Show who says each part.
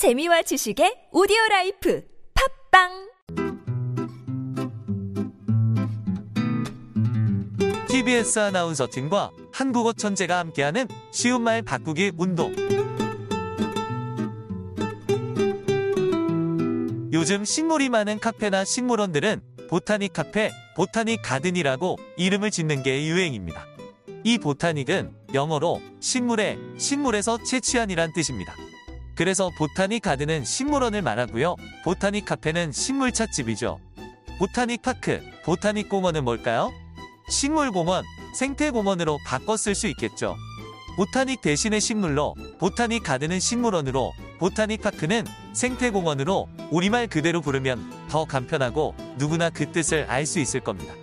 Speaker 1: 재미와 지식의 오디오 life 팟빵
Speaker 2: TBS 아나운서 팀과 한국어 천재가 함께하는 쉬운 말 바꾸기 운동. 요즘 식물이 많은 카페나 식물원들은 botanic 카페, botanic garden이라고 이름을 짓는 게 유행입니다. 이 botanic은 영어로 식물의 식물에서 채취한이란 뜻입니다. 그래서 보타닉 가든은 식물원을 말하고요. 보타닉 카페는 식물 찻집이죠. 보타닉 파크, 보타닉 공원은 뭘까요? 식물공원, 생태공원으로 쓸수 있겠죠. 보타닉 대신의 식물로, 보타닉 가든은 식물원으로, 보타닉 파크는 생태공원으로 우리말 그대로 부르면 더 간편하고 누구나 그 뜻을 알 수 있을 겁니다.